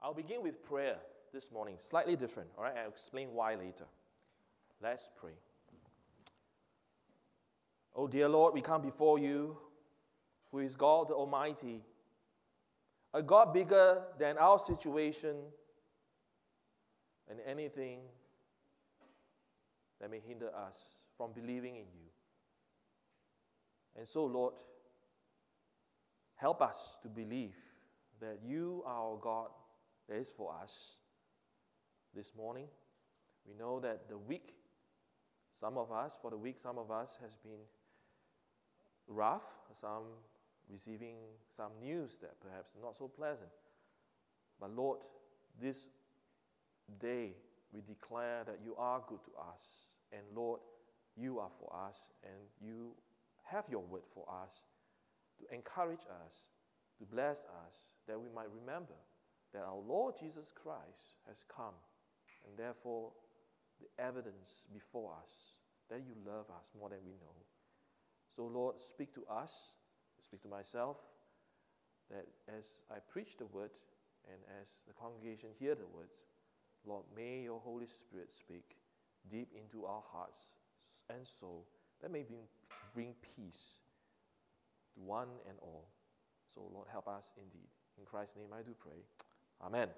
I'll begin with prayer this morning, slightly different, all right? I'll explain why later. Let's pray. Oh, dear Lord, we come before you, who is God the Almighty, a God bigger than our situation and anything that may hinder us from believing in you. And so, Lord, help us to believe that you are our God is for us this morning. We know that the week, some of us, for the week, some of us has been rough, some receiving some news that perhaps not so pleasant. But Lord, this day we declare that you are good to us. And Lord, you are for us, and you have your word for us to encourage us, to bless us, that we might remember that our Lord Jesus Christ has come, and therefore the evidence before us that you love us more than we know. So, Lord, speak to us, speak to myself, that as I preach the word and as the congregation hear the words, Lord, may your Holy Spirit speak deep into our hearts and soul that may bring, bring peace to one and all. So, Lord, help us indeed. In Christ's name I do pray. Amen.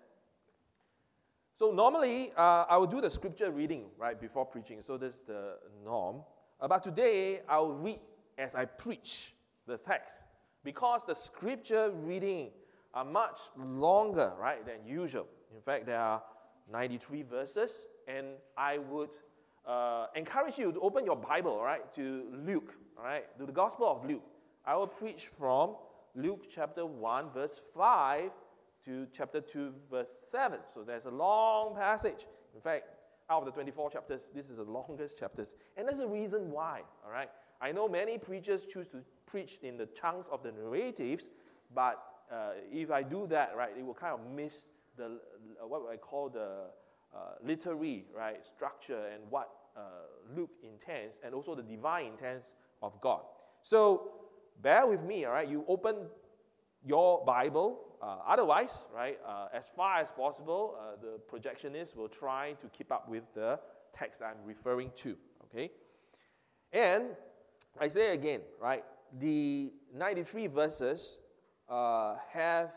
So, normally uh, I will do the scripture reading right before preaching. So, this is the norm. Uh, but today I'll read as I preach the text because the scripture reading are much longer, right, than usual. In fact, there are 93 verses, and I would uh, encourage you to open your Bible, right, to Luke, right, to the Gospel of Luke. I will preach from Luke chapter 1, verse 5 to chapter 2, verse 7. So there's a long passage. In fact, out of the 24 chapters, this is the longest chapters. And there's a reason why, all right? I know many preachers choose to preach in the chunks of the narratives, but uh, if I do that, right, it will kind of miss the, uh, what I call the uh, literary, right, structure and what uh, Luke intends, and also the divine intents of God. So bear with me, all right? You open your Bible. Uh, otherwise, right, uh, as far as possible, uh, the projectionist will try to keep up with the text I'm referring to. Okay, and I say again, right, the 93 verses uh, have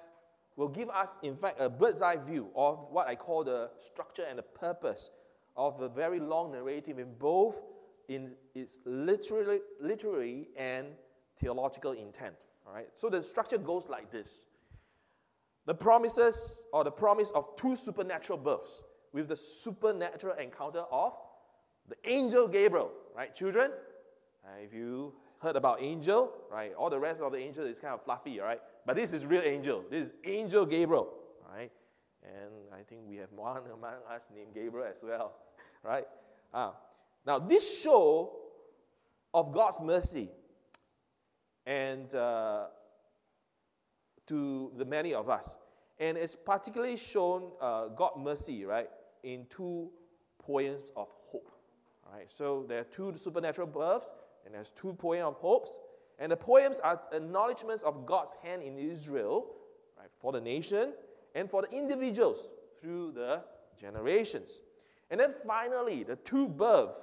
will give us, in fact, a bird's eye view of what I call the structure and the purpose of a very long narrative in both in its literary, literary and theological intent. All right? So the structure goes like this. The promises or the promise of two supernatural births with the supernatural encounter of the angel Gabriel, right? Children, uh, if you heard about angel, right? All the rest of the angel is kind of fluffy, right? But this is real angel. This is angel Gabriel, right? And I think we have one among us named Gabriel as well, right? Uh, now, this show of God's mercy and uh, to the many of us. And it's particularly shown uh, God mercy, right, in two poems of hope. Right? So there are two supernatural births, and there's two poems of hopes. And the poems are acknowledgments of God's hand in Israel, right, for the nation and for the individuals through the generations. And then finally, the two birth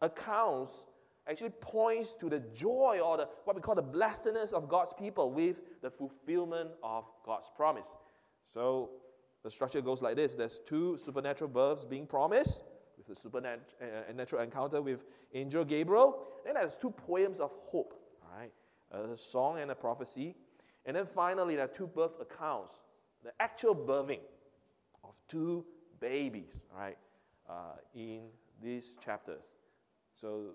accounts actually points to the joy or the, what we call the blessedness of God's people with the fulfillment of God's promise. So the structure goes like this there's two supernatural births being promised with the supernatural uh, encounter with angel Gabriel. Then there's two poems of hope, right? A song and a prophecy. And then finally, there are two birth accounts the actual birthing of two babies, right, uh, in these chapters. So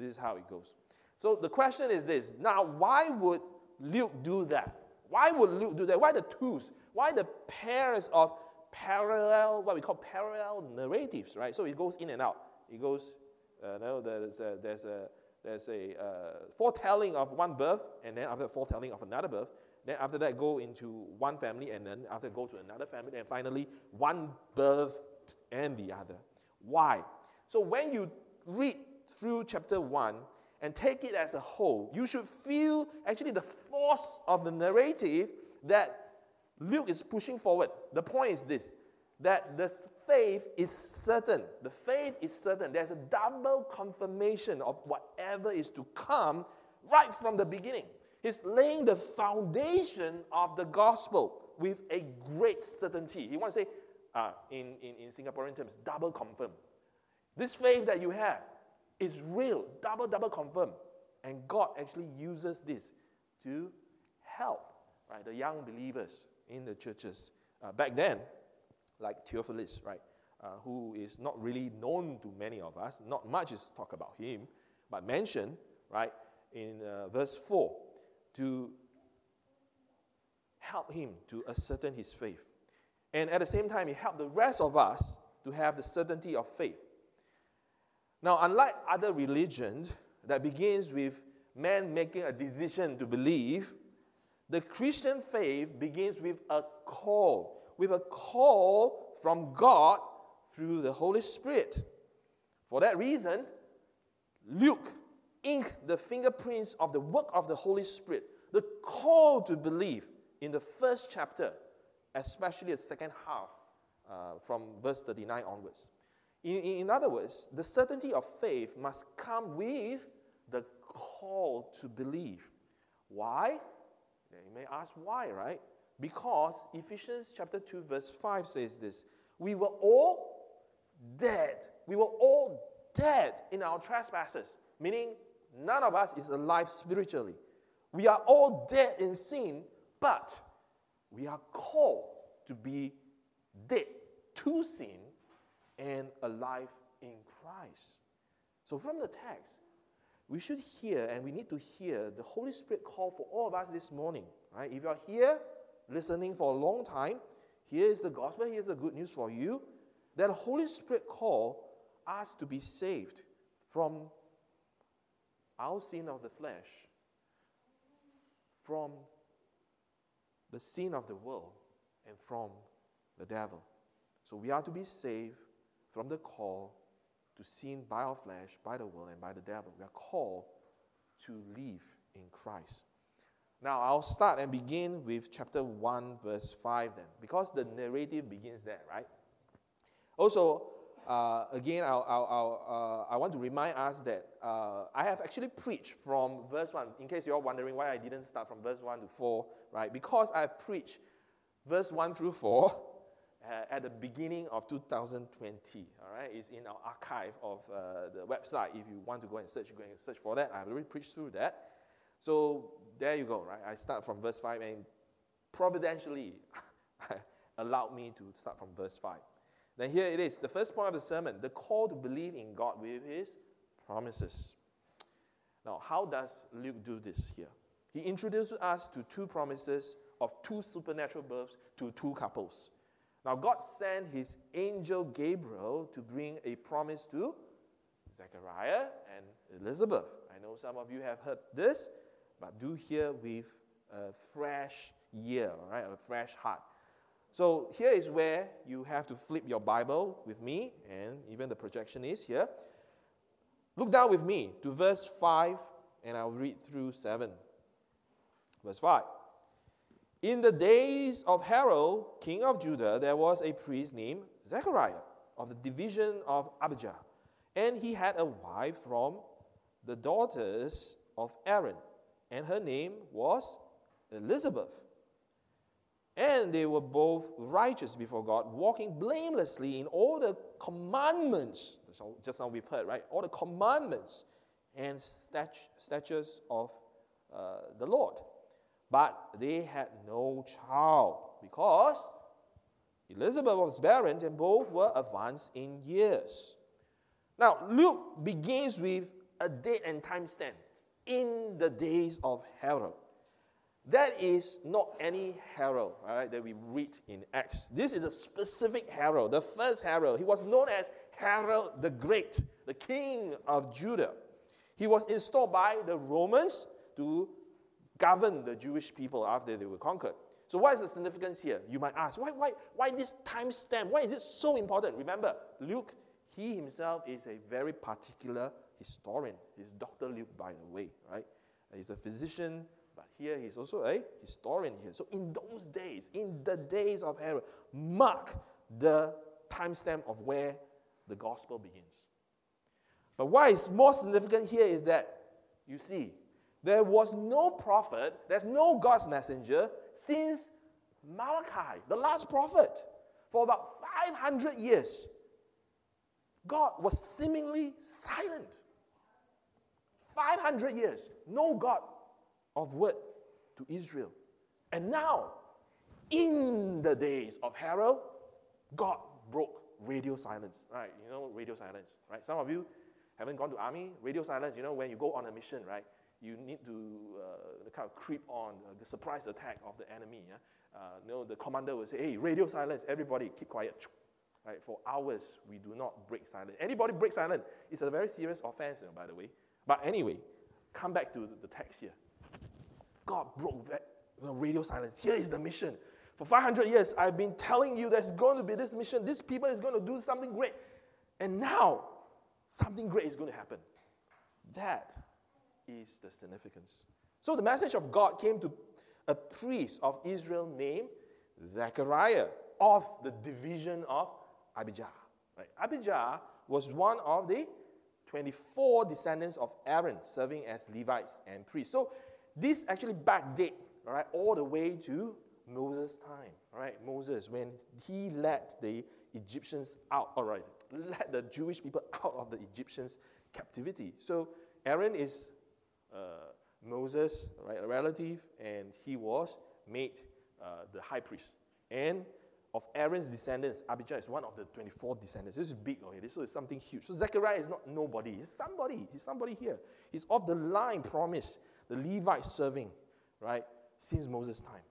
this is how it goes. So the question is this now, why would Luke do that? Why would Luke do that? Why the twos? Why the pairs of parallel, what we call parallel narratives, right? So it goes in and out. It goes, uh, no, there's a, there's a, there's a uh, foretelling of one birth, and then after foretelling of another birth. Then after that, go into one family, and then after go to another family, and finally one birth and the other. Why? So when you read through chapter 1 and take it as a whole, you should feel actually the force of the narrative that Luke is pushing forward. The point is this that the faith is certain. The faith is certain. There's a double confirmation of whatever is to come right from the beginning. He's laying the foundation of the gospel with a great certainty. He wants to say, uh, in, in, in Singaporean terms, double confirm. This faith that you have is real, double, double confirm. And God actually uses this to help right, the young believers in the churches. Uh, back then, like Theophilus, right, uh, who is not really known to many of us, not much is talked about him, but mentioned, right, in uh, verse 4 to help him to ascertain his faith. And at the same time, he helped the rest of us to have the certainty of faith. Now, unlike other religions that begins with man making a decision to believe, the Christian faith begins with a call, with a call from God through the Holy Spirit. For that reason, Luke inked the fingerprints of the work of the Holy Spirit, the call to believe in the first chapter, especially the second half uh, from verse 39 onwards. In, in other words, the certainty of faith must come with the call to believe. Why? You may ask why, right? Because Ephesians chapter 2, verse 5 says this We were all dead. We were all dead in our trespasses, meaning none of us is alive spiritually. We are all dead in sin, but we are called to be dead to sin and alive in Christ. So, from the text, we should hear and we need to hear the Holy Spirit call for all of us this morning. Right? If you're here listening for a long time, here is the gospel, here's the good news for you. That Holy Spirit call us to be saved from our sin of the flesh, from the sin of the world, and from the devil. So we are to be saved from the call to sin by our flesh, by the world, and by the devil. We are called to live in Christ. Now, I'll start and begin with chapter 1, verse 5 then, because the narrative begins there, right? Also, uh, again, I'll, I'll, I'll, uh, I want to remind us that uh, I have actually preached from verse 1, in case you're wondering why I didn't start from verse 1 to 4, right? Because I've preached verse 1 through 4 uh, at the beginning of 2020. All right, it's in our archive of uh, the website. If you want to go and search, go and search for that. I've already preached through that. So there you go. Right, I start from verse five, and providentially allowed me to start from verse five. Then here it is, the first point of the sermon: the call to believe in God with His promises. Now, how does Luke do this here? He introduces us to two promises of two supernatural births to two couples. Now, God sent his angel Gabriel to bring a promise to Zechariah and Elizabeth. I know some of you have heard this, but do hear with a fresh ear, right? A fresh heart. So here is where you have to flip your Bible with me, and even the projection is here. Look down with me to verse 5, and I'll read through 7. Verse 5. In the days of Herod, king of Judah, there was a priest named Zechariah of the division of Abijah. And he had a wife from the daughters of Aaron, and her name was Elizabeth. And they were both righteous before God, walking blamelessly in all the commandments. Just now we've heard, right? All the commandments and statutes of uh, the Lord. But they had no child because Elizabeth was barren and both were advanced in years. Now, Luke begins with a date and time stamp in the days of Herod. That is not any Herod right, that we read in Acts. This is a specific Herod, the first Herod. He was known as Herod the Great, the king of Judah. He was installed by the Romans to govern the Jewish people after they were conquered. So, what is the significance here? You might ask, why, why, why this time stamp? Why is it so important? Remember, Luke, he himself is a very particular historian. He's Dr. Luke, by the way, right? He's a physician, but here he's also a historian here. So in those days, in the days of Herod, mark the timestamp of where the gospel begins. But what is more significant here is that you see, there was no prophet, there's no God's messenger since Malachi, the last prophet, for about 500 years. God was seemingly silent. 500 years, no God of word to Israel. And now, in the days of Herod, God broke radio silence. Right? You know radio silence, right? Some of you haven't gone to army. Radio silence, you know, when you go on a mission, right? You need to uh, kind of creep on the surprise attack of the enemy. Yeah? Uh, you know, the commander will say, hey, radio silence, everybody keep quiet. Right? For hours, we do not break silence. Anybody break silence, it's a very serious offense, you know, by the way. But anyway, come back to the text here. God broke radio silence. Here is the mission. For 500 years, I've been telling you there's going to be this mission. This people is going to do something great. And now, something great is going to happen. That is the significance. So the message of God came to a priest of Israel named Zechariah of the division of Abijah. Right? Abijah was one of the 24 descendants of Aaron serving as Levites and priests. So this actually backdate right, all the way to Moses' time. right? Moses, when he led the Egyptians out, all right, led the Jewish people out of the Egyptians' captivity. So Aaron is uh, Moses' right, a relative, and he was made uh, the high priest. And of Aaron's descendants, Abijah is one of the 24 descendants. This is big, okay? This is something huge. So Zechariah is not nobody. He's somebody. He's somebody here. He's of the line promised, the Levites serving, right, since Moses' time.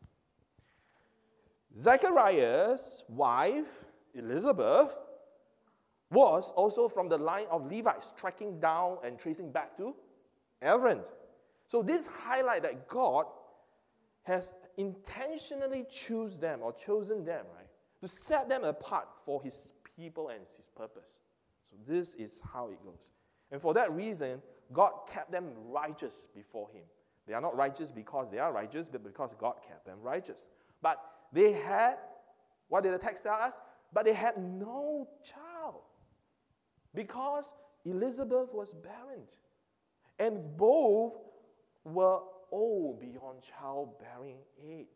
Zechariah's wife, Elizabeth, was also from the line of Levites, tracking down and tracing back to Aaron. So this highlight that God has intentionally choose them or chosen them, right? to set them apart for his people and his purpose. So this is how it goes. And for that reason, God kept them righteous before him. They are not righteous because they are righteous, but because God kept them righteous. But they had, what did the text tell us? But they had no child because Elizabeth was barren. And both were old beyond childbearing age.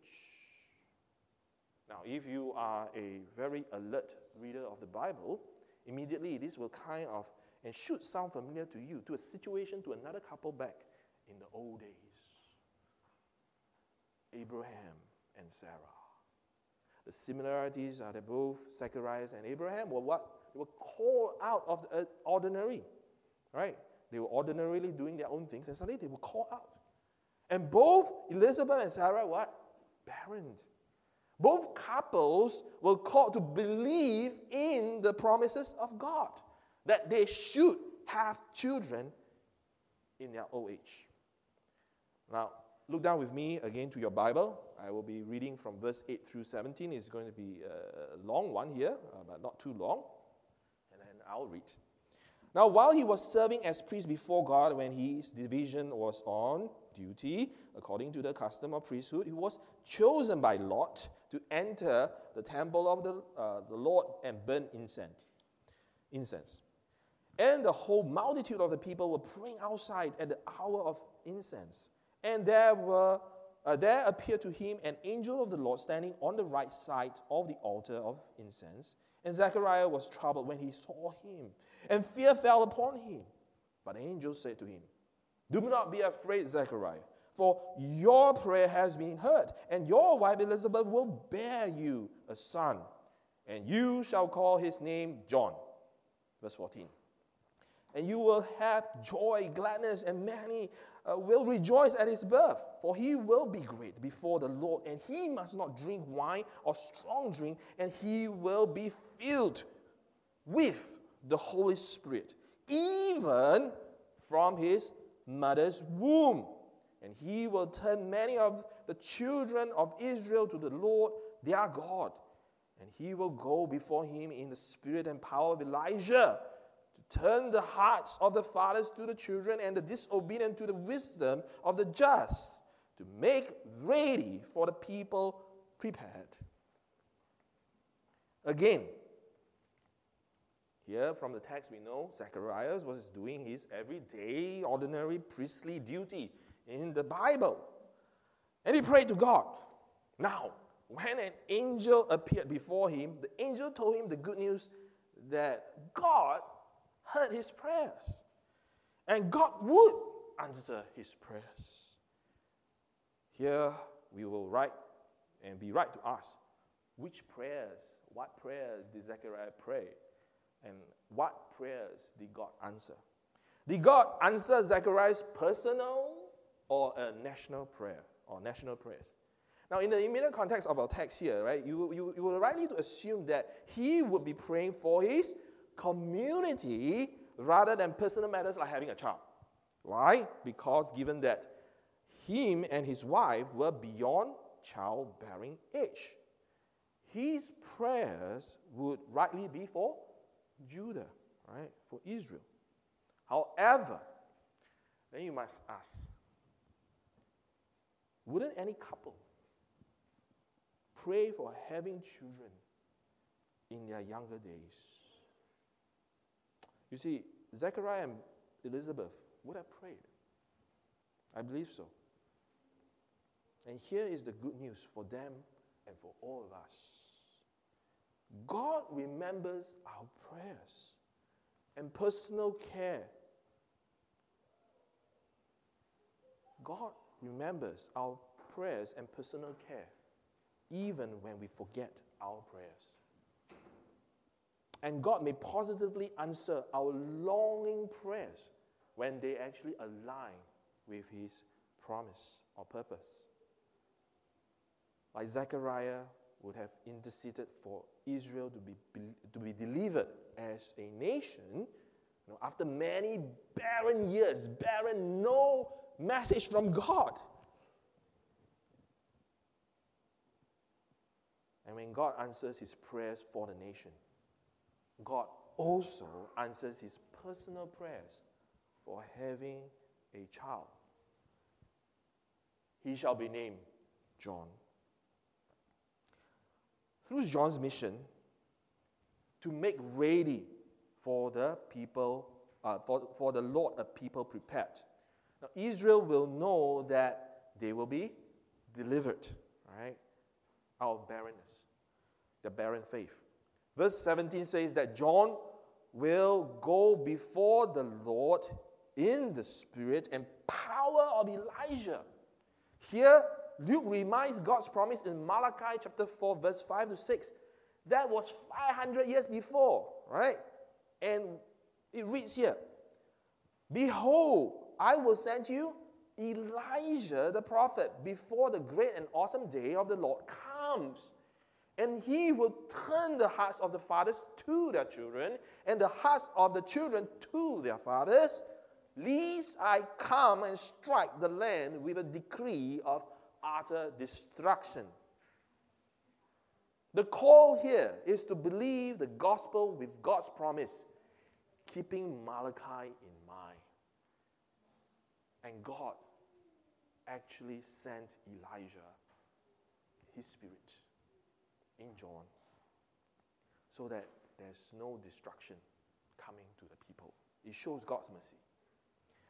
Now, if you are a very alert reader of the Bible, immediately this will kind of and should sound familiar to you to a situation to another couple back in the old days Abraham and Sarah. The similarities are that both Zacharias and Abraham were what? They were called out of the ordinary, right? They were ordinarily doing their own things, and suddenly they were called out. And both Elizabeth and Sarah, what? Barren. Both couples were called to believe in the promises of God, that they should have children in their old age. Now, look down with me again to your Bible. I will be reading from verse 8 through 17. It's going to be a long one here, uh, but not too long. And then I'll read. Now, while he was serving as priest before God, when his division was on duty, according to the custom of priesthood, he was chosen by Lot to enter the temple of the, uh, the Lord and burn incense. incense. And the whole multitude of the people were praying outside at the hour of incense. And there, were, uh, there appeared to him an angel of the Lord standing on the right side of the altar of incense. And Zechariah was troubled when he saw him, and fear fell upon him. But the angel said to him, Do not be afraid, Zechariah for your prayer has been heard, and your wife Elizabeth will bear you a son, and you shall call his name John. Verse 14. And you will have joy, gladness, and many uh, will rejoice at his birth, for he will be great before the Lord, and he must not drink wine or strong drink, and he will be filled with the Holy Spirit, even from his mother's womb and he will turn many of the children of Israel to the Lord their God. And he will go before him in the spirit and power of Elijah turn the hearts of the fathers to the children and the disobedient to the wisdom of the just, to make ready for the people prepared. Again, here from the text, we know Zacharias was doing his everyday, ordinary priestly duty in the Bible. And he prayed to God. Now, when an angel appeared before him, the angel told him the good news that God heard his prayers. And God would answer his prayers. Here we will write and be right to ask which prayers, what prayers did Zechariah pray? And what prayers did God answer? Did God answer Zechariah's personal or a national prayer or national prayers? Now, in the immediate context of our text here, right, you, you, you will likely to assume that he would be praying for his community rather than personal matters like having a child. Why? Because given that him and his wife were beyond childbearing age, his prayers would rightly be for Judah, right? For Israel. However, then you must ask wouldn't any couple pray for having children in their younger days? You see, Zechariah and Elizabeth would have prayed. I believe so. And here is the good news for them and for all of us. God remembers our prayers and personal care. God remembers our prayers and personal care even when we forget our prayers. And God may positively answer our longing prayers when they actually align with His promise or purpose. Like Zechariah would have interceded for Israel to be, to be delivered as a nation, you know, after many barren years, barren, no message from God. And when God answers his prayers for the nation, God also answers his personal prayers for having a child. He shall be named John. Through John's mission to make ready for the people, uh, for, for the Lord a people prepared. Now, Israel will know that they will be delivered, right, out of barrenness, the barren faith. Verse 17 says that John will go before the Lord in the spirit and power of Elijah. Here, Luke reminds God's promise in Malachi chapter 4, verse 5 to 6. That was 500 years before, right? And it reads here Behold, I will send you Elijah the prophet before the great and awesome day of the Lord comes. And he will turn the hearts of the fathers to their children, and the hearts of the children to their fathers, lest I come and strike the land with a decree of utter destruction. The call here is to believe the gospel with God's promise, keeping Malachi in mind. And God actually sent Elijah, his spirit, in John, so that there's no destruction coming to the people. It shows God's mercy.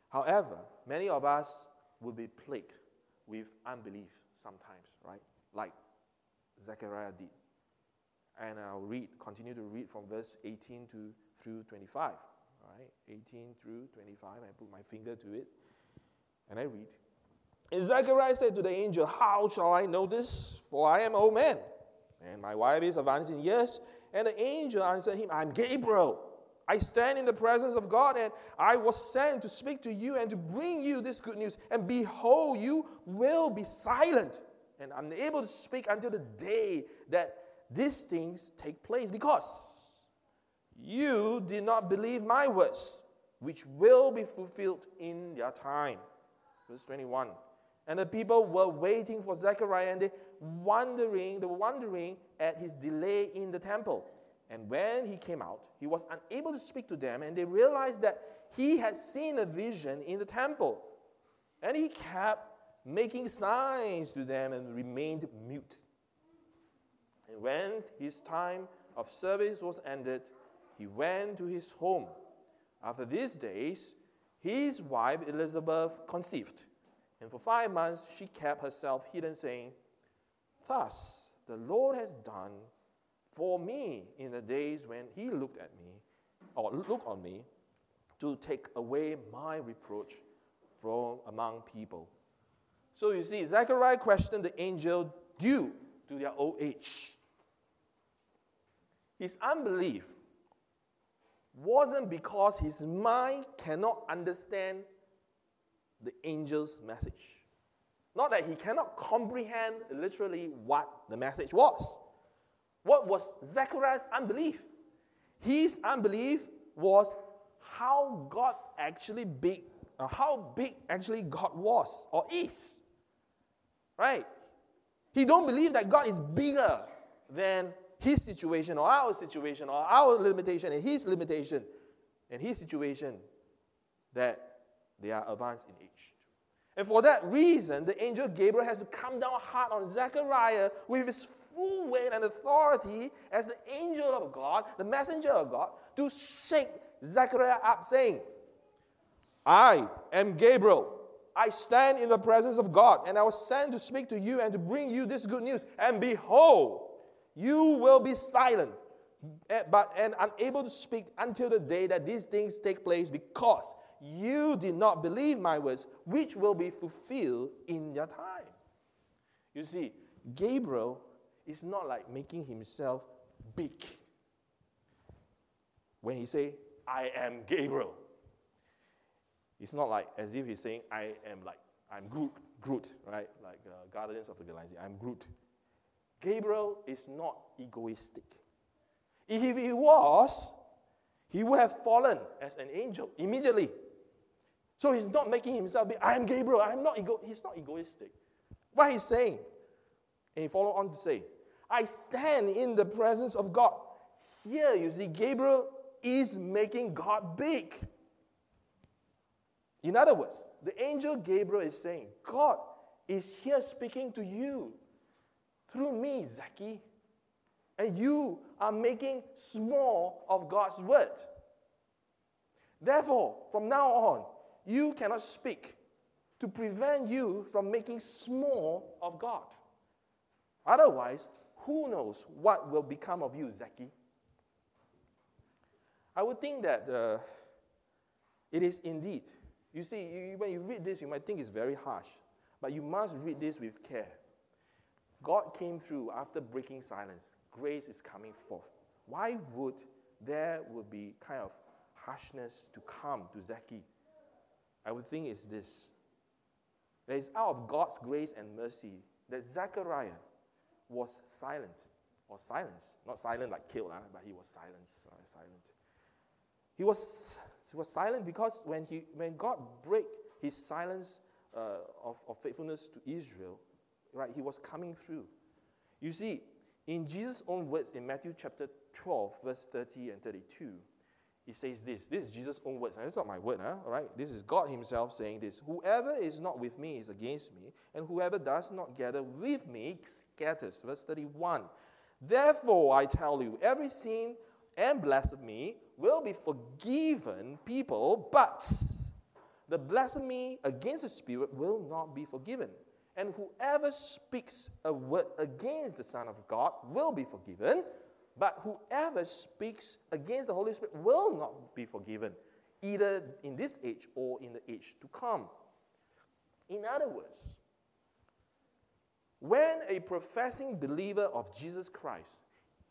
However, many of us will be plagued with unbelief sometimes, right? Like Zechariah did. And I'll read, continue to read from verse 18 to through 25. Right? 18 through 25. I put my finger to it. And I read. And Zechariah said to the angel, How shall I know this? For I am old man, and my wife is advanced in years. And the angel answered him, I'm Gabriel. I stand in the presence of God, and I was sent to speak to you and to bring you this good news. And behold, you will be silent and unable to speak until the day that these things take place, because you did not believe my words, which will be fulfilled in their time. Verse 21. And the people were waiting for Zechariah, and they wondering, they were wondering at his delay in the temple. And when he came out, he was unable to speak to them, and they realized that he had seen a vision in the temple. And he kept making signs to them, and remained mute. And when his time of service was ended, he went to his home. After these days, his wife Elizabeth conceived, and for five months she kept herself hidden, saying, Thus the Lord has done for me in the days when he looked at me, or looked on me, to take away my reproach from among people. So you see, Zechariah questioned the angel due to their old age. His unbelief wasn't because his mind cannot understand the angel's message. Not that he cannot comprehend literally what the message was. What was Zechariah's unbelief? His unbelief was how God actually big, uh, how big actually God was or is. Right? He don't believe that God is bigger than his situation or our situation or our limitation and his limitation and his situation that they are advanced in age. And for that reason, the angel Gabriel has to come down hard on Zechariah with his full weight and authority as the angel of God, the messenger of God, to shake Zechariah up, saying, I am Gabriel. I stand in the presence of God, and I was sent to speak to you and to bring you this good news. And behold, you will be silent, eh, but and unable to speak until the day that these things take place, because you did not believe my words, which will be fulfilled in their time. You see, Gabriel is not like making himself big. When he say, I am Gabriel, it's not like as if he's saying, I am like, I'm Groot, Groot, right? Like uh, Guardians of the Galaxy, I'm Groot. Gabriel is not egoistic. If he was, he would have fallen as an angel immediately. So he's not making himself be, I am Gabriel, I'm not ego. He's not egoistic. What he's saying, and he follow on to say, I stand in the presence of God. Here, you see, Gabriel is making God big. In other words, the angel Gabriel is saying, God is here speaking to you through me, Zaki. And you are making small of God's word. Therefore, from now on, you cannot speak to prevent you from making small of God. Otherwise, who knows what will become of you, Zaki? I would think that uh, it is indeed. You see, you, when you read this, you might think it's very harsh, but you must read this with care. God came through after breaking silence. Grace is coming forth. Why would there would be kind of harshness to come to Zaki? I would think it's this. That it's out of God's grace and mercy that Zechariah was silent, or silence, not silent like killed, huh? but he was silent, uh, silent. He was, he was silent because when, he, when God break his silence uh, of, of faithfulness to Israel, right? He was coming through. You see, in Jesus' own words in Matthew chapter 12, verse 30 and 32, he says this. This is Jesus' own words. And it's not my word, huh? all right? This is God Himself saying this. Whoever is not with me is against me, and whoever does not gather with me scatters. Verse 31. Therefore, I tell you, every sin and blasphemy will be forgiven people, but the blasphemy against the Spirit will not be forgiven. And whoever speaks a word against the Son of God will be forgiven, but whoever speaks against the Holy Spirit will not be forgiven, either in this age or in the age to come. In other words, when a professing believer of Jesus Christ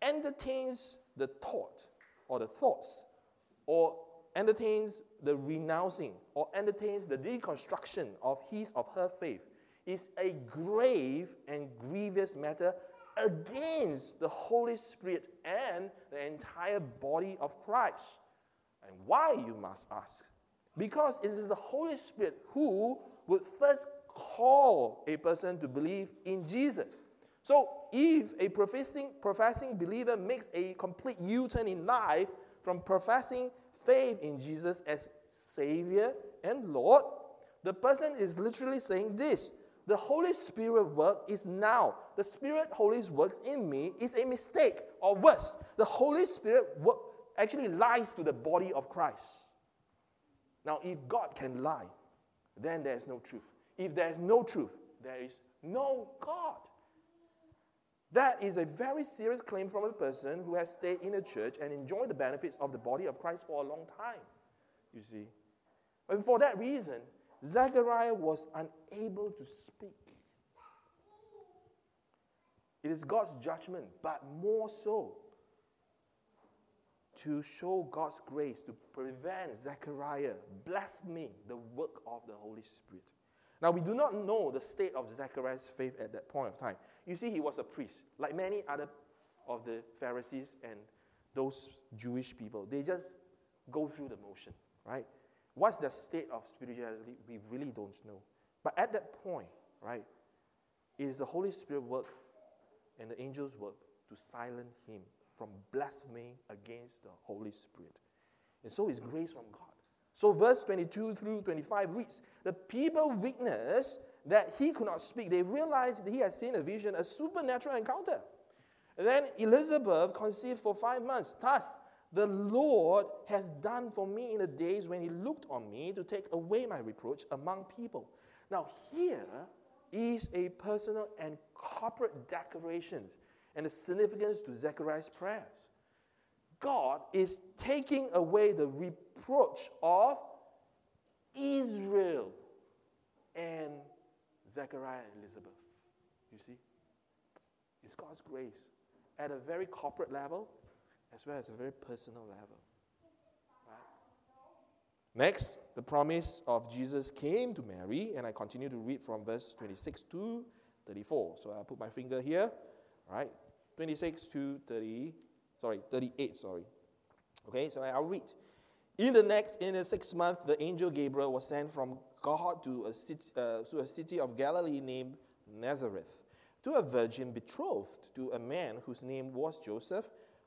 entertains the thought or the thoughts or entertains the renouncing or entertains the deconstruction of his of her faith is a grave and grievous matter against the Holy Spirit and the entire body of Christ. And why, you must ask? Because it is the Holy Spirit who would first call a person to believe in Jesus. So, if a professing, professing believer makes a complete U turn in life from professing faith in Jesus as Savior and Lord, the person is literally saying this the Holy Spirit work is now. The Spirit Holy works in me is a mistake, or worse, the Holy Spirit work actually lies to the body of Christ. Now, if God can lie, then there is no truth. If there is no truth, there is no God. That is a very serious claim from a person who has stayed in a church and enjoyed the benefits of the body of Christ for a long time. You see? And for that reason, Zechariah was unable to speak. It is God's judgment, but more so to show God's grace to prevent Zechariah blaspheming the work of the Holy Spirit. Now, we do not know the state of Zechariah's faith at that point of time. You see, he was a priest, like many other of the Pharisees and those Jewish people. They just go through the motion, right? What's the state of spirituality? We really don't know. But at that point, right, it is the Holy Spirit work and the angels' work to silence him from blaspheming against the Holy Spirit. And so is grace from God. So, verse 22 through 25 reads The people witnessed that he could not speak. They realized that he had seen a vision, a supernatural encounter. And then Elizabeth conceived for five months. Thus, the Lord has done for me in the days when he looked on me to take away my reproach among people. Now, here is a personal and corporate declaration and the significance to Zechariah's prayers. God is taking away the reproach of Israel and Zechariah and Elizabeth. You see? It's God's grace at a very corporate level as well as a very personal level. Right? Next, the promise of Jesus came to Mary, and I continue to read from verse 26 to 34. So I'll put my finger here, right? 26 to 30 sorry, 38, sorry. Okay, so I'll read. In the next, in the sixth month, the angel Gabriel was sent from God to a city, uh, to a city of Galilee named Nazareth, to a virgin betrothed to a man whose name was Joseph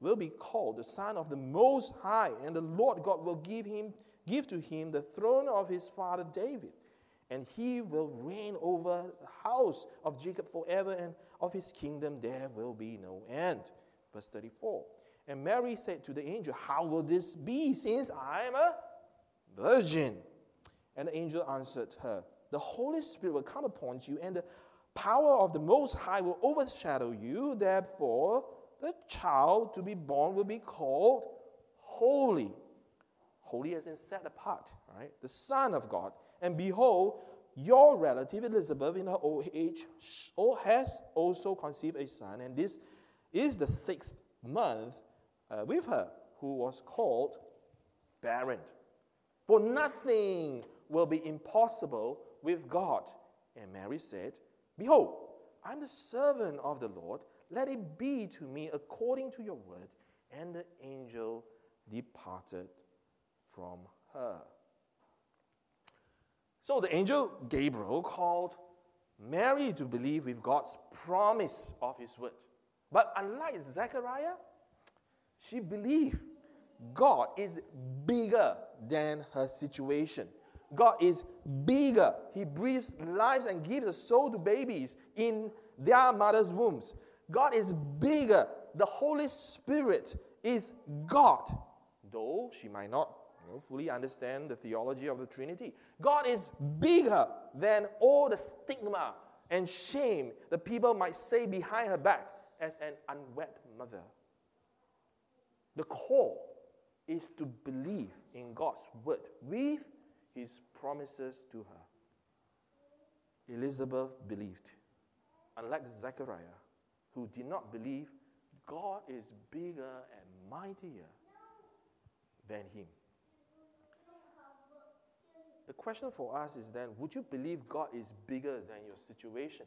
will be called the Son of the Most High, and the Lord God will give him give to him the throne of his father David, and he will reign over the house of Jacob forever, and of his kingdom there will be no end. Verse 34. And Mary said to the angel, How will this be, since I am a virgin? And the angel answered her, The Holy Spirit will come upon you, and the power of the Most High will overshadow you. Therefore, the child to be born will be called holy. Holy as in set apart, right? The Son of God. And behold, your relative Elizabeth, in her old age, has also conceived a son, and this is the sixth month uh, with her, who was called barren. For nothing will be impossible with God. And Mary said, Behold, I'm the servant of the Lord. Let it be to me according to your word. And the angel departed from her. So the angel Gabriel called Mary to believe with God's promise of his word. But unlike Zechariah, she believed God is bigger than her situation. God is bigger. He breathes lives and gives a soul to babies in their mother's wombs. God is bigger. The Holy Spirit is God. Though she might not you know, fully understand the theology of the Trinity. God is bigger than all the stigma and shame the people might say behind her back as an unwed mother. The core is to believe in God's word with his promises to her. Elizabeth believed, unlike Zechariah, who did not believe God is bigger and mightier than him. the question for us is then would you believe God is bigger than your situation?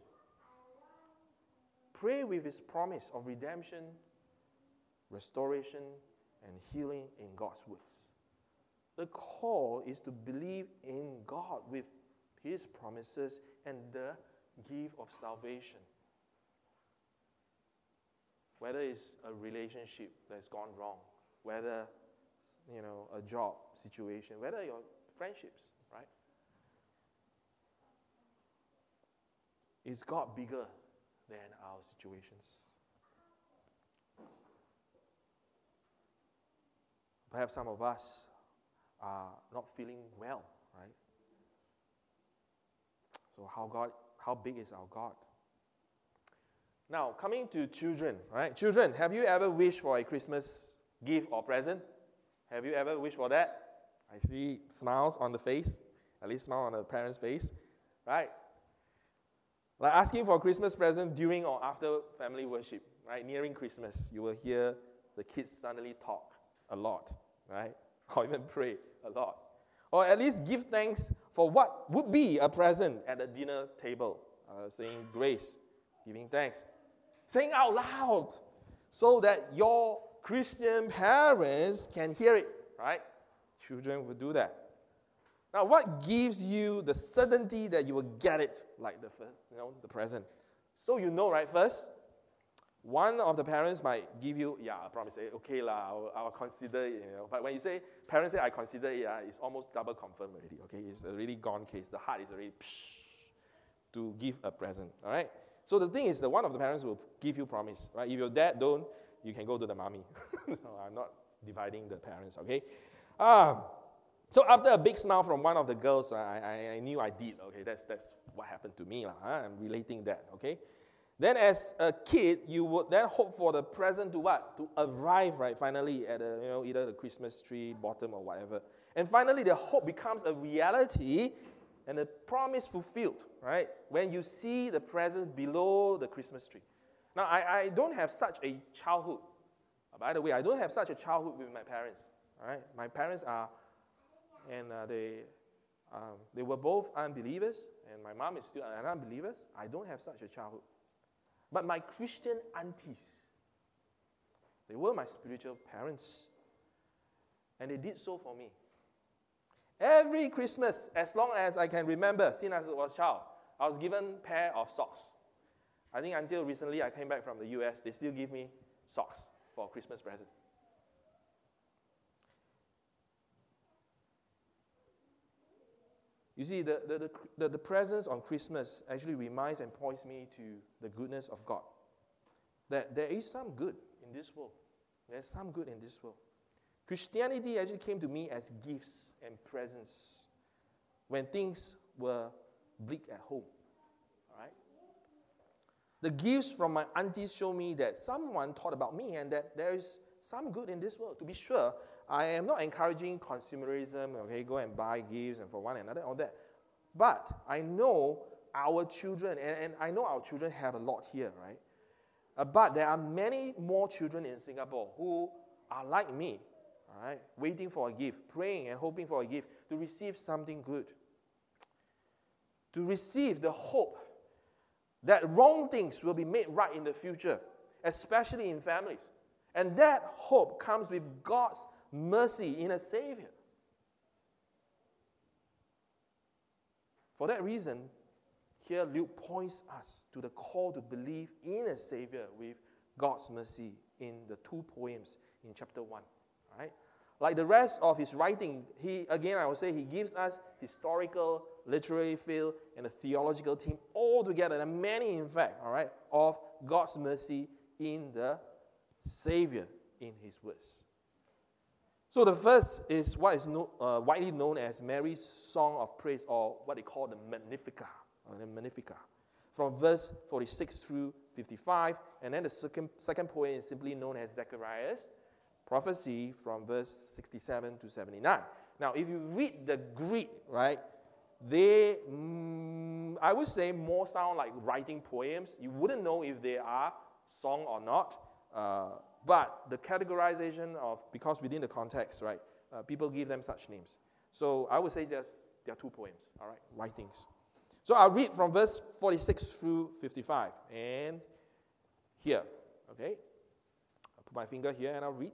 Pray with His promise of redemption, restoration, and healing in God's words. The call is to believe in God with His promises and the gift of salvation. Whether it's a relationship that's gone wrong, whether you know a job situation, whether your friendships, right? Is God bigger than our situations? Perhaps some of us are not feeling well, right? So how God how big is our God? Now, coming to children, right? Children, have you ever wished for a Christmas gift or present? Have you ever wished for that? I see smiles on the face, at least smile on the parent's face, right? Like asking for a Christmas present during or after family worship, right? Nearing Christmas, you will hear the kids suddenly talk a lot, right? Or even pray a lot. Or at least give thanks for what would be a present at the dinner table, uh, saying grace, giving thanks. Saying out loud so that your Christian parents can hear it, right? Children will do that. Now, what gives you the certainty that you will get it like the, you know, the present? So you know, right? First, one of the parents might give you, yeah, I promise, say, okay, lah, I'll, I'll, consider it. You know. But when you say, parents say, I consider it, uh, it's almost double confirmed already, okay? It's a really gone case. The heart is already psh, to give a present, all right? So the thing is, the one of the parents will give you promise, right? If your dad don't, you can go to the mommy. no, I'm not dividing the parents, okay? Um, so after a big smile from one of the girls, I, I, I knew I did. Okay, that's, that's what happened to me. Huh? I'm relating that, okay? Then as a kid, you would then hope for the present to what? To arrive, right, finally at a, you know, either the Christmas tree bottom or whatever. And finally, the hope becomes a reality and the promise fulfilled, right? When you see the presents below the Christmas tree. Now, I, I don't have such a childhood. By the way, I don't have such a childhood with my parents, right? My parents are and uh, they, um, they were both unbelievers, and my mom is still an unbeliever. I don't have such a childhood. But my Christian aunties, they were my spiritual parents, and they did so for me. Every Christmas, as long as I can remember, since I was a child, I was given pair of socks. I think until recently I came back from the US, they still give me socks for Christmas present. You see, the, the, the, the, presence on Christmas actually reminds and points me to the goodness of God. That there is some good in this world. There's some good in this world. Christianity actually came to me as gifts and presents when things were bleak at home. All right? The gifts from my aunties show me that someone thought about me and that there is some good in this world. To be sure, I am not encouraging consumerism, okay, go and buy gifts and for one another, all that. But I know our children, and, and I know our children have a lot here, right? Uh, but there are many more children in Singapore who are like me, all right, waiting for a gift, praying and hoping for a gift to receive something good. To receive the hope that wrong things will be made right in the future, especially in families. And that hope comes with God's mercy in a Savior. For that reason, here Luke points us to the call to believe in a Savior with God's mercy in the two poems in chapter 1. Right? Like the rest of his writing, he again I would say he gives us historical, literary feel, and a theological theme all together, and many in fact, all right, of God's mercy in the Savior in his words. So the first is what is no, uh, widely known as Mary's song of praise, or what they call the Magnificat, or the Magnificat, from verse 46 through 55. And then the second, second poem is simply known as Zechariah's prophecy from verse 67 to 79. Now, if you read the Greek, right, they, mm, I would say, more sound like writing poems. You wouldn't know if they are song or not. Uh, but the categorization of, because within the context, right, uh, people give them such names. So I would say just There are two poems, all right, writings. So I'll read from verse 46 through 55. And here, okay? I'll put my finger here and I'll read.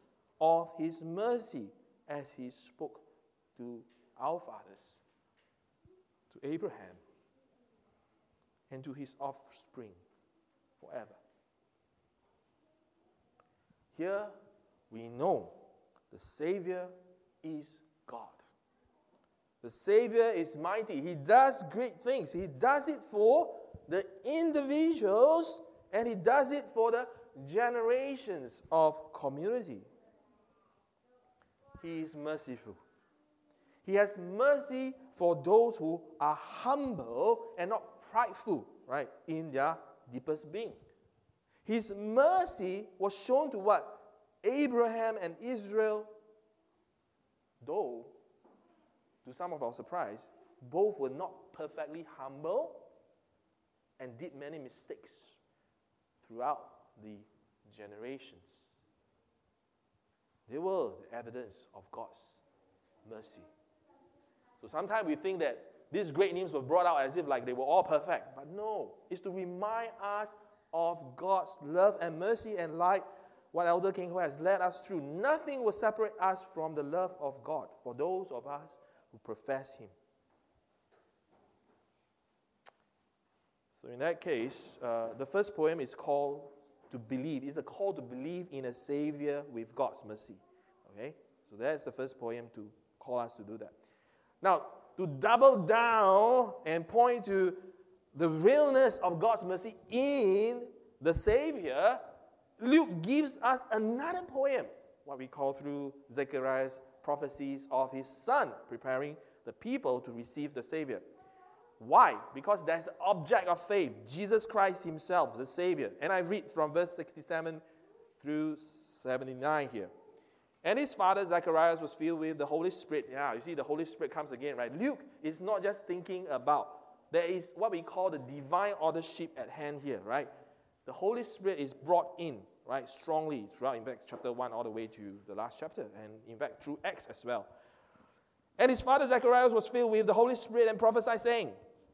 of his mercy as he spoke to our fathers, to Abraham, and to his offspring forever. Here we know the Savior is God. The Savior is mighty. He does great things. He does it for the individuals and He does it for the generations of community. He is merciful. He has mercy for those who are humble and not prideful, right, in their deepest being. His mercy was shown to what? Abraham and Israel, though, to some of our surprise, both were not perfectly humble and did many mistakes throughout the generations. They were the evidence of God's mercy. So sometimes we think that these great names were brought out as if like they were all perfect. But no, it's to remind us of God's love and mercy and like what Elder King Ho has led us through. Nothing will separate us from the love of God for those of us who profess Him. So, in that case, uh, the first poem is called To Believe. It's a call to believe in a Savior with God's mercy. Okay? So, that's the first poem to call us to do that. Now, to double down and point to the realness of God's mercy in the Savior, Luke gives us another poem, what we call through Zechariah's prophecies of his son, preparing the people to receive the Savior. Why? Because there's the object of faith, Jesus Christ Himself, the Savior. And I read from verse 67 through 79 here. And his father Zacharias was filled with the Holy Spirit. Yeah, you see, the Holy Spirit comes again, right? Luke is not just thinking about, there is what we call the divine authorship at hand here, right? The Holy Spirit is brought in, right, strongly throughout, in fact, chapter 1 all the way to the last chapter, and in fact, through Acts as well. And his father Zacharias was filled with the Holy Spirit and prophesied, saying,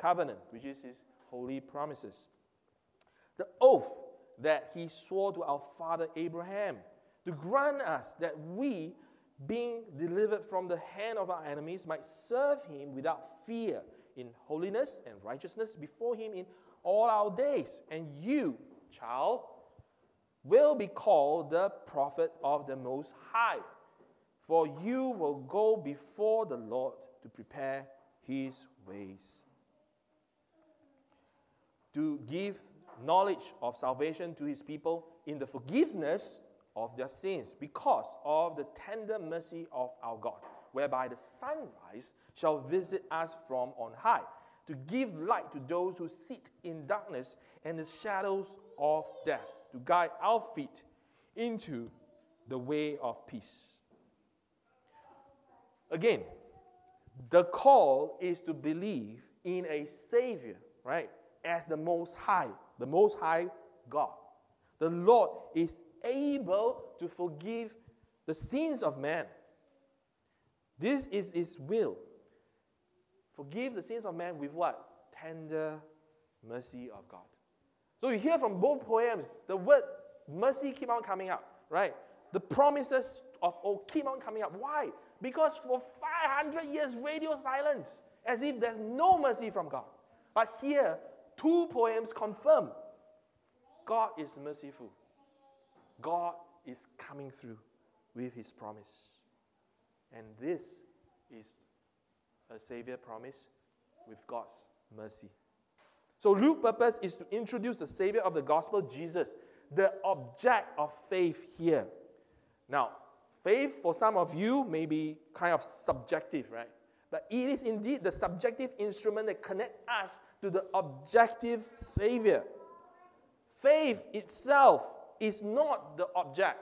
covenant, which is his holy promises. The oath that he swore to our father Abraham to grant us that we, being delivered from the hand of our enemies, might serve him without fear in holiness and righteousness before him in all our days. And you, child, will be called the prophet of the Most High, for you will go before the Lord to prepare his ways to give knowledge of salvation to his people in the forgiveness of their sins because of the tender mercy of our God, whereby the sunrise shall visit us from on high, to give light to those who sit in darkness and the shadows of death, to guide our feet into the way of peace. Again, The call is to believe in a Savior, right? As the Most High, the Most High God. The Lord is able to forgive the sins of man. This is His will. Forgive the sins of man with what? Tender mercy of God. So you hear from both poems, the word mercy keep on coming up, right? The promises of oh keep on coming up. Why? Because for 500 years, radio silence, as if there's no mercy from God. But here, two poems confirm God is merciful. God is coming through with his promise. And this is a Savior promise with God's mercy. So Luke's purpose is to introduce the Savior of the gospel, Jesus, the object of faith here. Now, faith for some of you may be kind of subjective, right? But it is indeed the subjective instrument that connects us to the objective Savior. Faith itself is not the object.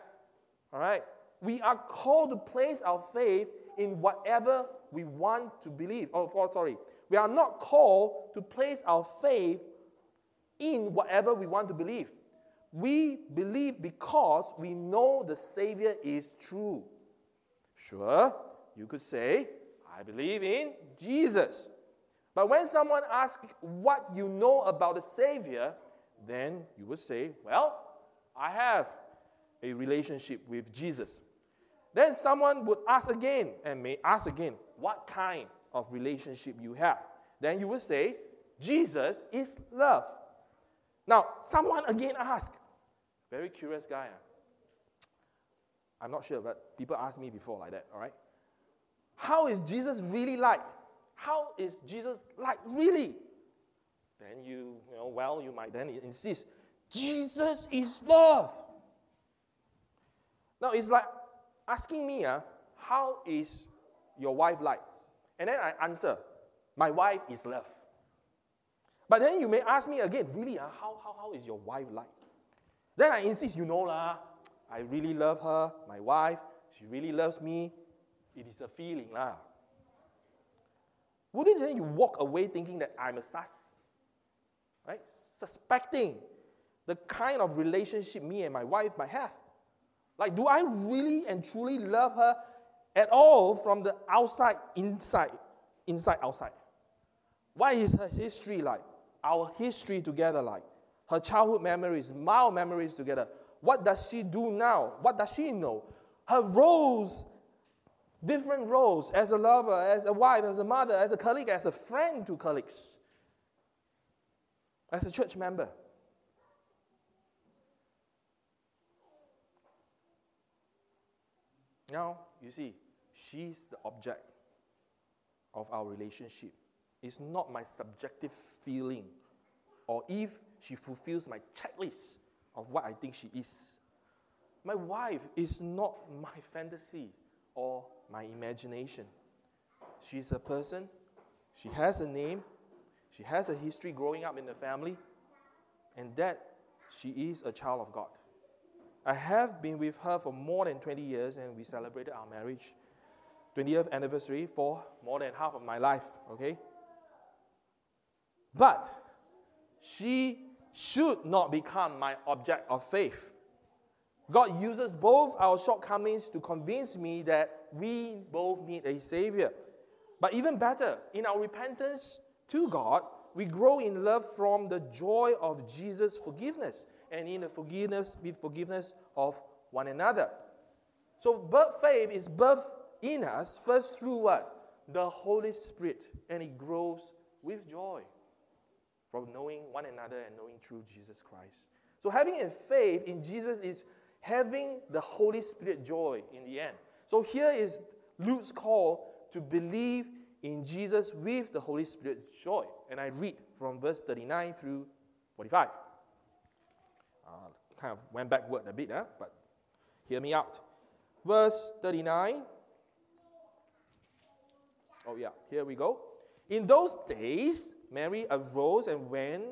All right? We are called to place our faith in whatever we want to believe. Oh, oh, sorry. We are not called to place our faith in whatever we want to believe. We believe because we know the Savior is true. Sure, you could say, I believe in Jesus. But when someone asks what you know about the Savior, then you would say, Well, I have a relationship with Jesus. Then someone would ask again and may ask again, What kind of relationship you have? Then you would say, Jesus is love. Now, someone again ask, very curious guy. Ah. I'm not sure, but people ask me before like that, all right? How is Jesus really like? How is Jesus like really? Then you, you know, well, you might then insist, Jesus is love. Now it's like asking me, uh, how is your wife like? And then I answer, my wife is love. But then you may ask me again, really, uh, how, how, how is your wife like? Then I insist, you know lah, I really love her, my wife, she really loves me. It is a feeling lah. Wouldn't then you walk away thinking that I'm a sus? Right? Suspecting the kind of relationship me and my wife might have. Like, do I really and truly love her at all from the outside, inside, inside, outside? What is her history like? Our history together like? her childhood memories, mild memories together. What does she do now? What does she know? Her roles, different roles as a lover, as a wife, as a mother, as a colleague, as a friend to colleagues, as a church member. Now, you see, she's the object of our relationship. It's not my subjective feeling or if she fulfills my checklist of what I think she is. My wife is not my fantasy or my imagination. She's a person, she has a name, she has a history growing up in the family, and that she is a child of God. I have been with her for more than 20 years, and we celebrated our marriage 20th anniversary for more than half of my life, okay? But she should not become my object of faith. God uses both our shortcomings to convince me that we both need a Savior. But even better, in our repentance to God, we grow in love from the joy of Jesus' forgiveness and in the forgiveness with forgiveness of one another. So, birth faith is birth in us first through what? The Holy Spirit, and it grows with joy from knowing one another and knowing true Jesus Christ. So, having a faith in Jesus is having the Holy Spirit joy in the end. So, here is Luke's call to believe in Jesus with the Holy Spirit's joy. And I read from verse 39 through 45. Uh, kind of went backward a bit, huh? but hear me out. Verse 39. Oh, yeah, here we go. In those days, Mary arose and went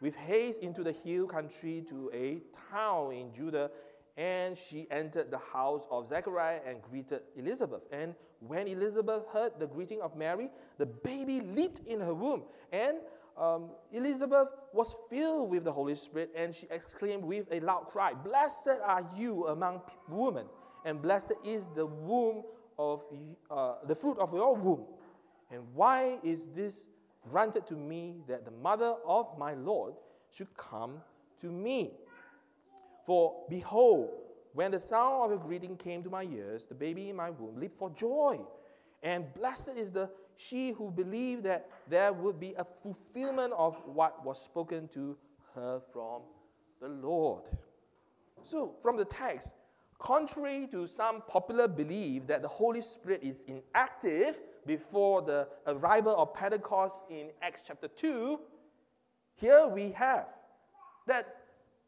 with haste into the hill country to a town in Judah and she entered the house of Zechariah and greeted Elizabeth. And when Elizabeth heard the greeting of Mary, the baby leaped in her womb. And um, Elizabeth was filled with the Holy Spirit, and she exclaimed with a loud cry, Blessed are you among women, and blessed is the womb of uh, the fruit of your womb. And why is this granted to me that the mother of my Lord should come to me? For behold, when the sound of your greeting came to my ears, the baby in my womb leaped for joy. And blessed is the she who believed that there would be a fulfillment of what was spoken to her from the Lord. So, from the text, contrary to some popular belief that the Holy Spirit is inactive before the arrival of Pentecost in Acts chapter 2, here we have that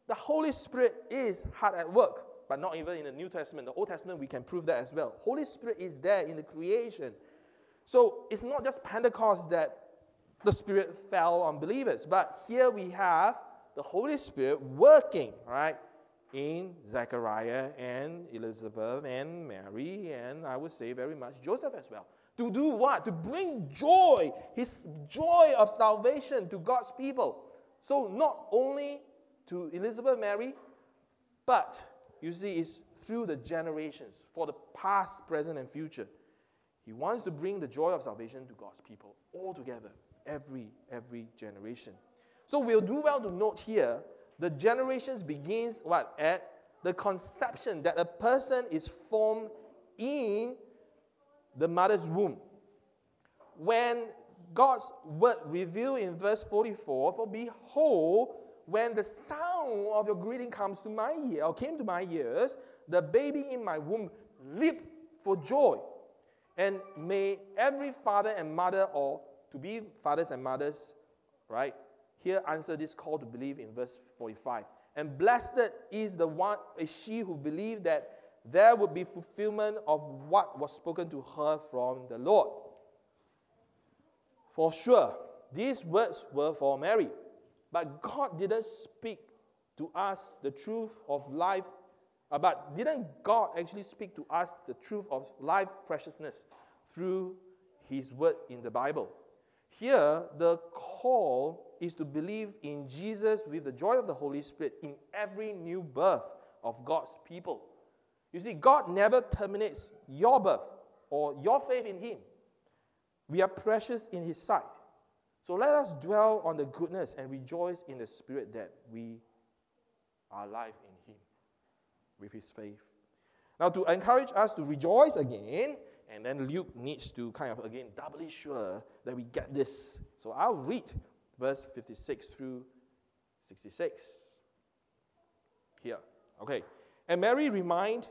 the Holy Spirit is hard at work, but not even in the New Testament. The Old Testament, we can prove that as well. Holy Spirit is there in the creation. So it's not just Pentecost that the Spirit fell on believers, but here we have the Holy Spirit working, right, in Zechariah and Elizabeth and Mary, and I would say very much Joseph as well. To do what? To bring joy, his joy of salvation to God's people. So not only to Elizabeth, Mary, but you see, it's through the generations for the past, present, and future. He wants to bring the joy of salvation to God's people all together, every every generation. So we'll do well to note here the generations begins what at the conception that a person is formed in the mother's womb. When God's word revealed in verse 44, for behold, when the sound of your greeting comes to my ear, or came to my ears, the baby in my womb leaped for joy. And may every father and mother, or to be fathers and mothers, right, here answer this call to believe in verse 45. And blessed is the one, is she who believed that there would be fulfillment of what was spoken to her from the Lord. For sure, these words were for Mary. But God didn't speak to us the truth of life. Uh, but didn't God actually speak to us the truth of life preciousness through His word in the Bible? Here, the call is to believe in Jesus with the joy of the Holy Spirit in every new birth of God's people. You see, God never terminates your birth or your faith in Him. We are precious in His sight. So let us dwell on the goodness and rejoice in the Spirit that we are alive in Him with His faith. Now, to encourage us to rejoice again, and then Luke needs to kind of again doubly sure that we get this. So I'll read verse 56 through 66 here. Okay. And Mary remained,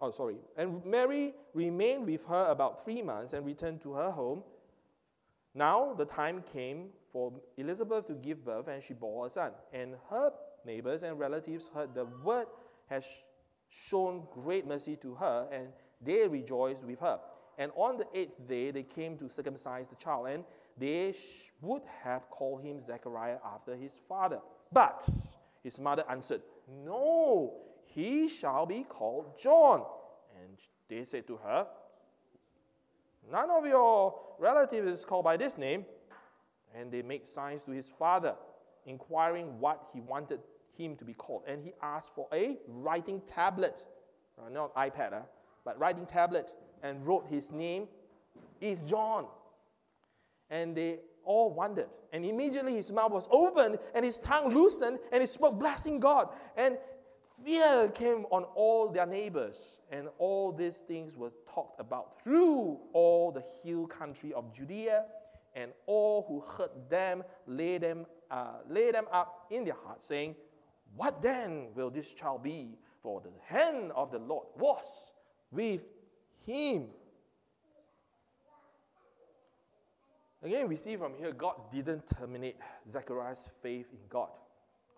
oh, sorry. And Mary remained with her about three months and returned to her home now the time came for Elizabeth to give birth, and she bore a son. And her neighbors and relatives heard the word has shown great mercy to her, and they rejoiced with her. And on the eighth day, they came to circumcise the child, and they would have called him Zechariah after his father. But his mother answered, No, he shall be called John. And they said to her, None of your relatives is called by this name. And they make signs to his father, inquiring what he wanted him to be called. And he asked for a writing tablet, uh, not iPad, uh, but writing tablet, and wrote his name is John. And they all wondered. And immediately his mouth was opened and his tongue loosened and he spoke, blessing God. And fear came on all their neighbors, and all these things were talked about through all the hill country of Judea, and all who heard them laid them, uh, them up in their hearts, saying, What then will this child be? For the hand of the Lord was with him. Again, we see from here, God didn't terminate Zechariah's faith in God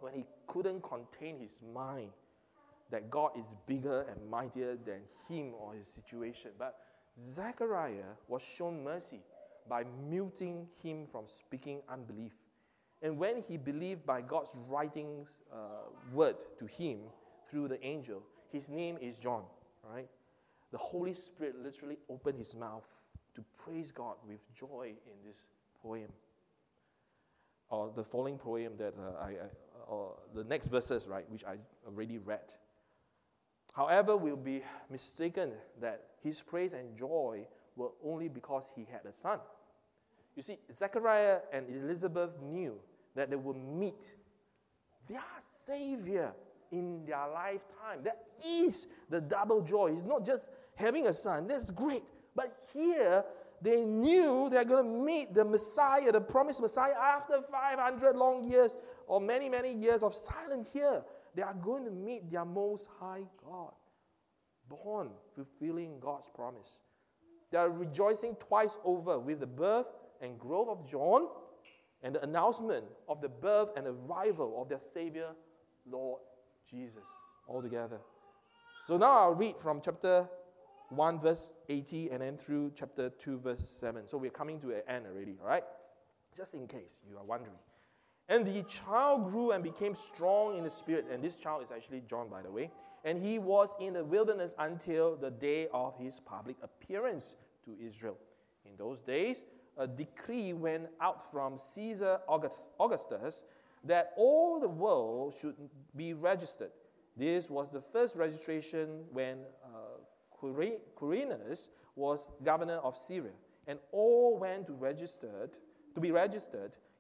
when he couldn't contain his mind that God is bigger and mightier than him or his situation. But Zechariah was shown mercy by muting him from speaking unbelief. And when he believed by God's writings uh, word to him through the angel. His name is John, right? The Holy Spirit literally opened his mouth to praise God with joy in this poem. Or the following poem that uh, I, I or the next verses, right, which I already read. However, we'll be mistaken that his praise and joy were only because he had a son. You see, Zechariah and Elizabeth knew that they would meet their Savior in their lifetime. That is the double joy. It's not just having a son, that's great. But here, they knew they're going to meet the Messiah, the promised Messiah, after 500 long years or many, many years of silence here. They are going to meet their most high God, born fulfilling God's promise. They are rejoicing twice over with the birth and growth of John and the announcement of the birth and arrival of their Savior, Lord Jesus, all together. So now I'll read from chapter 1, verse 80, and then through chapter 2, verse 7. So we're coming to an end already, all right? Just in case you are wondering. And the child grew and became strong in the spirit. And this child is actually John, by the way. And he was in the wilderness until the day of his public appearance to Israel. In those days, a decree went out from Caesar Augustus that all the world should be registered. This was the first registration when uh, Quirinius was governor of Syria, and all went to registered to be registered,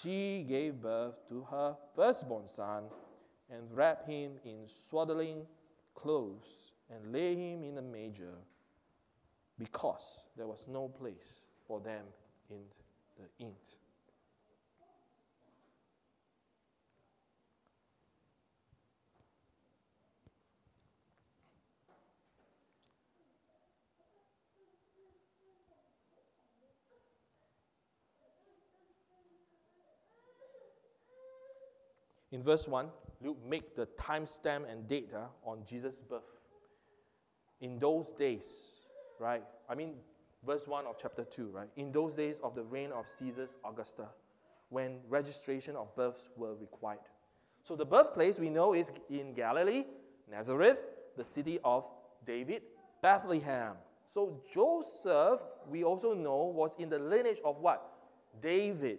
She gave birth to her firstborn son and wrapped him in swaddling clothes and laid him in a manger because there was no place for them in the inn. In verse 1, Luke make the timestamp and date uh, on Jesus' birth. In those days, right? I mean, verse 1 of chapter 2, right? In those days of the reign of Caesar Augusta, when registration of births were required. So the birthplace we know is in Galilee, Nazareth, the city of David, Bethlehem. So Joseph, we also know, was in the lineage of what? David.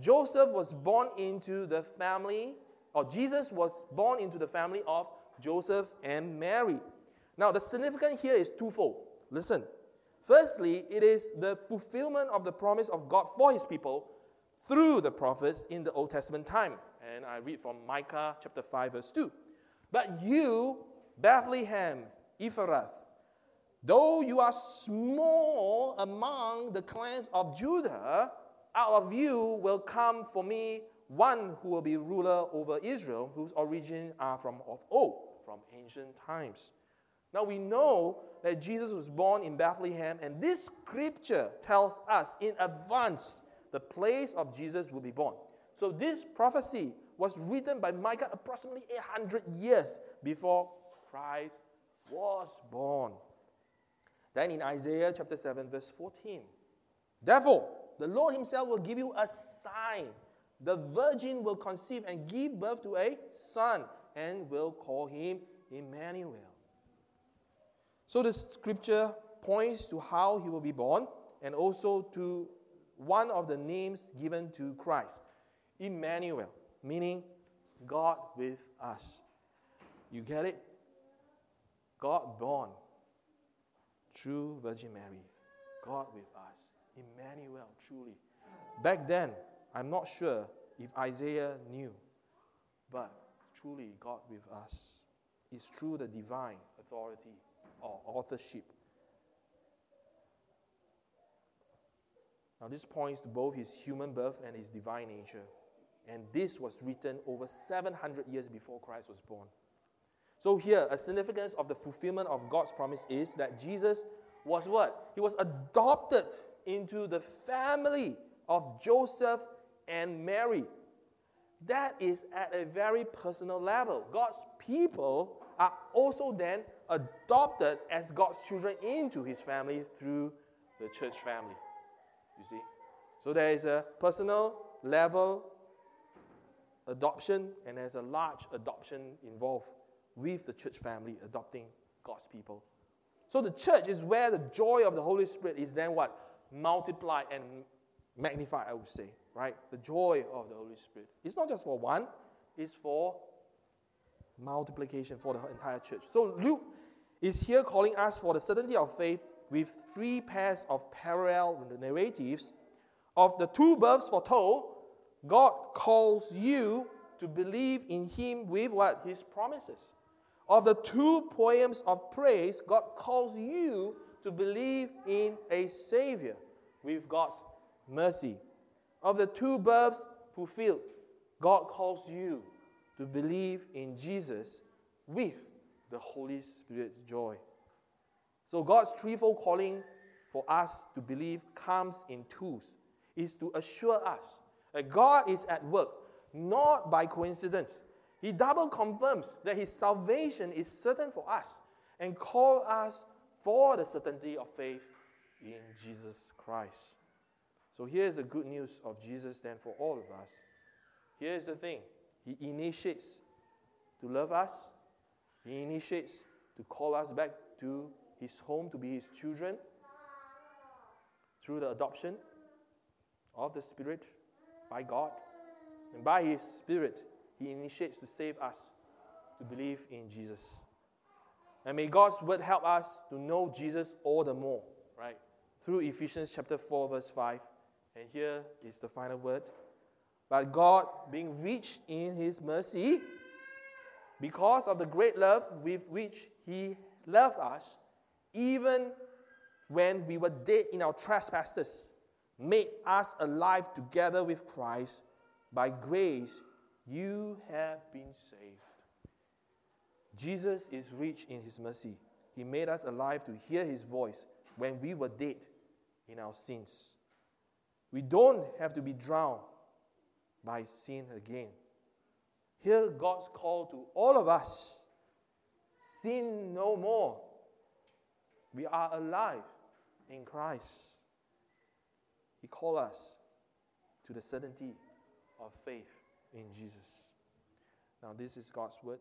Joseph was born into the family, or Jesus was born into the family of Joseph and Mary. Now, the significance here is twofold. Listen. Firstly, it is the fulfillment of the promise of God for his people through the prophets in the Old Testament time. And I read from Micah chapter 5, verse 2. But you, Bethlehem, Ephrath, though you are small among the clans of Judah, out of you will come for me one who will be ruler over Israel, whose origin are from of old, from ancient times. Now we know that Jesus was born in Bethlehem, and this scripture tells us in advance the place of Jesus will be born. So this prophecy was written by Micah approximately 800 years before Christ was born. Then in Isaiah chapter 7, verse 14, therefore, the Lord Himself will give you a sign. The virgin will conceive and give birth to a son and will call him Emmanuel. So the scripture points to how he will be born and also to one of the names given to Christ Emmanuel, meaning God with us. You get it? God born through Virgin Mary. God with us. Emmanuel, truly. Back then, I'm not sure if Isaiah knew, but truly God with us is through the divine authority or authorship. Now, this points to both his human birth and his divine nature. And this was written over 700 years before Christ was born. So, here, a significance of the fulfillment of God's promise is that Jesus was what? He was adopted into the family of Joseph and Mary. That is at a very personal level. God's people are also then adopted as God's children into his family through the church family. You see? So there is a personal level adoption and there's a large adoption involved with the church family adopting God's people. So the church is where the joy of the Holy Spirit is then what? Multiplied and magnified, I would say, right? The joy of the Holy Spirit. It's not just for one, it's for multiplication for the entire church. So Luke is here calling us for the certainty of faith with three pairs of parallel narratives. Of the two births foretold, God calls you to believe in Him with what? His promises. Of the two poems of praise, God calls you to believe in a Savior with God's mercy. Of the two births fulfilled, God calls you to believe in Jesus with the Holy Spirit's joy. So God's threefold calling for us to believe comes in twos, is to assure us that God is at work, not by coincidence. He double confirms that his salvation is certain for us and call us for the certainty of faith in Jesus Christ. So here's the good news of Jesus then for all of us. Here's the thing He initiates to love us, He initiates to call us back to His home to be His children through the adoption of the Spirit by God. And by His Spirit, He initiates to save us to believe in Jesus. And may God's word help us to know Jesus all the more, right? Through Ephesians chapter 4, verse 5. And here is the final word. But God, being rich in his mercy, because of the great love with which he loved us, even when we were dead in our trespasses, made us alive together with Christ. By grace, you have been saved. Jesus is rich in his mercy. He made us alive to hear his voice when we were dead in our sins. We don't have to be drowned by sin again. Hear God's call to all of us sin no more. We are alive in Christ. He called us to the certainty of faith in Jesus. Now, this is God's word.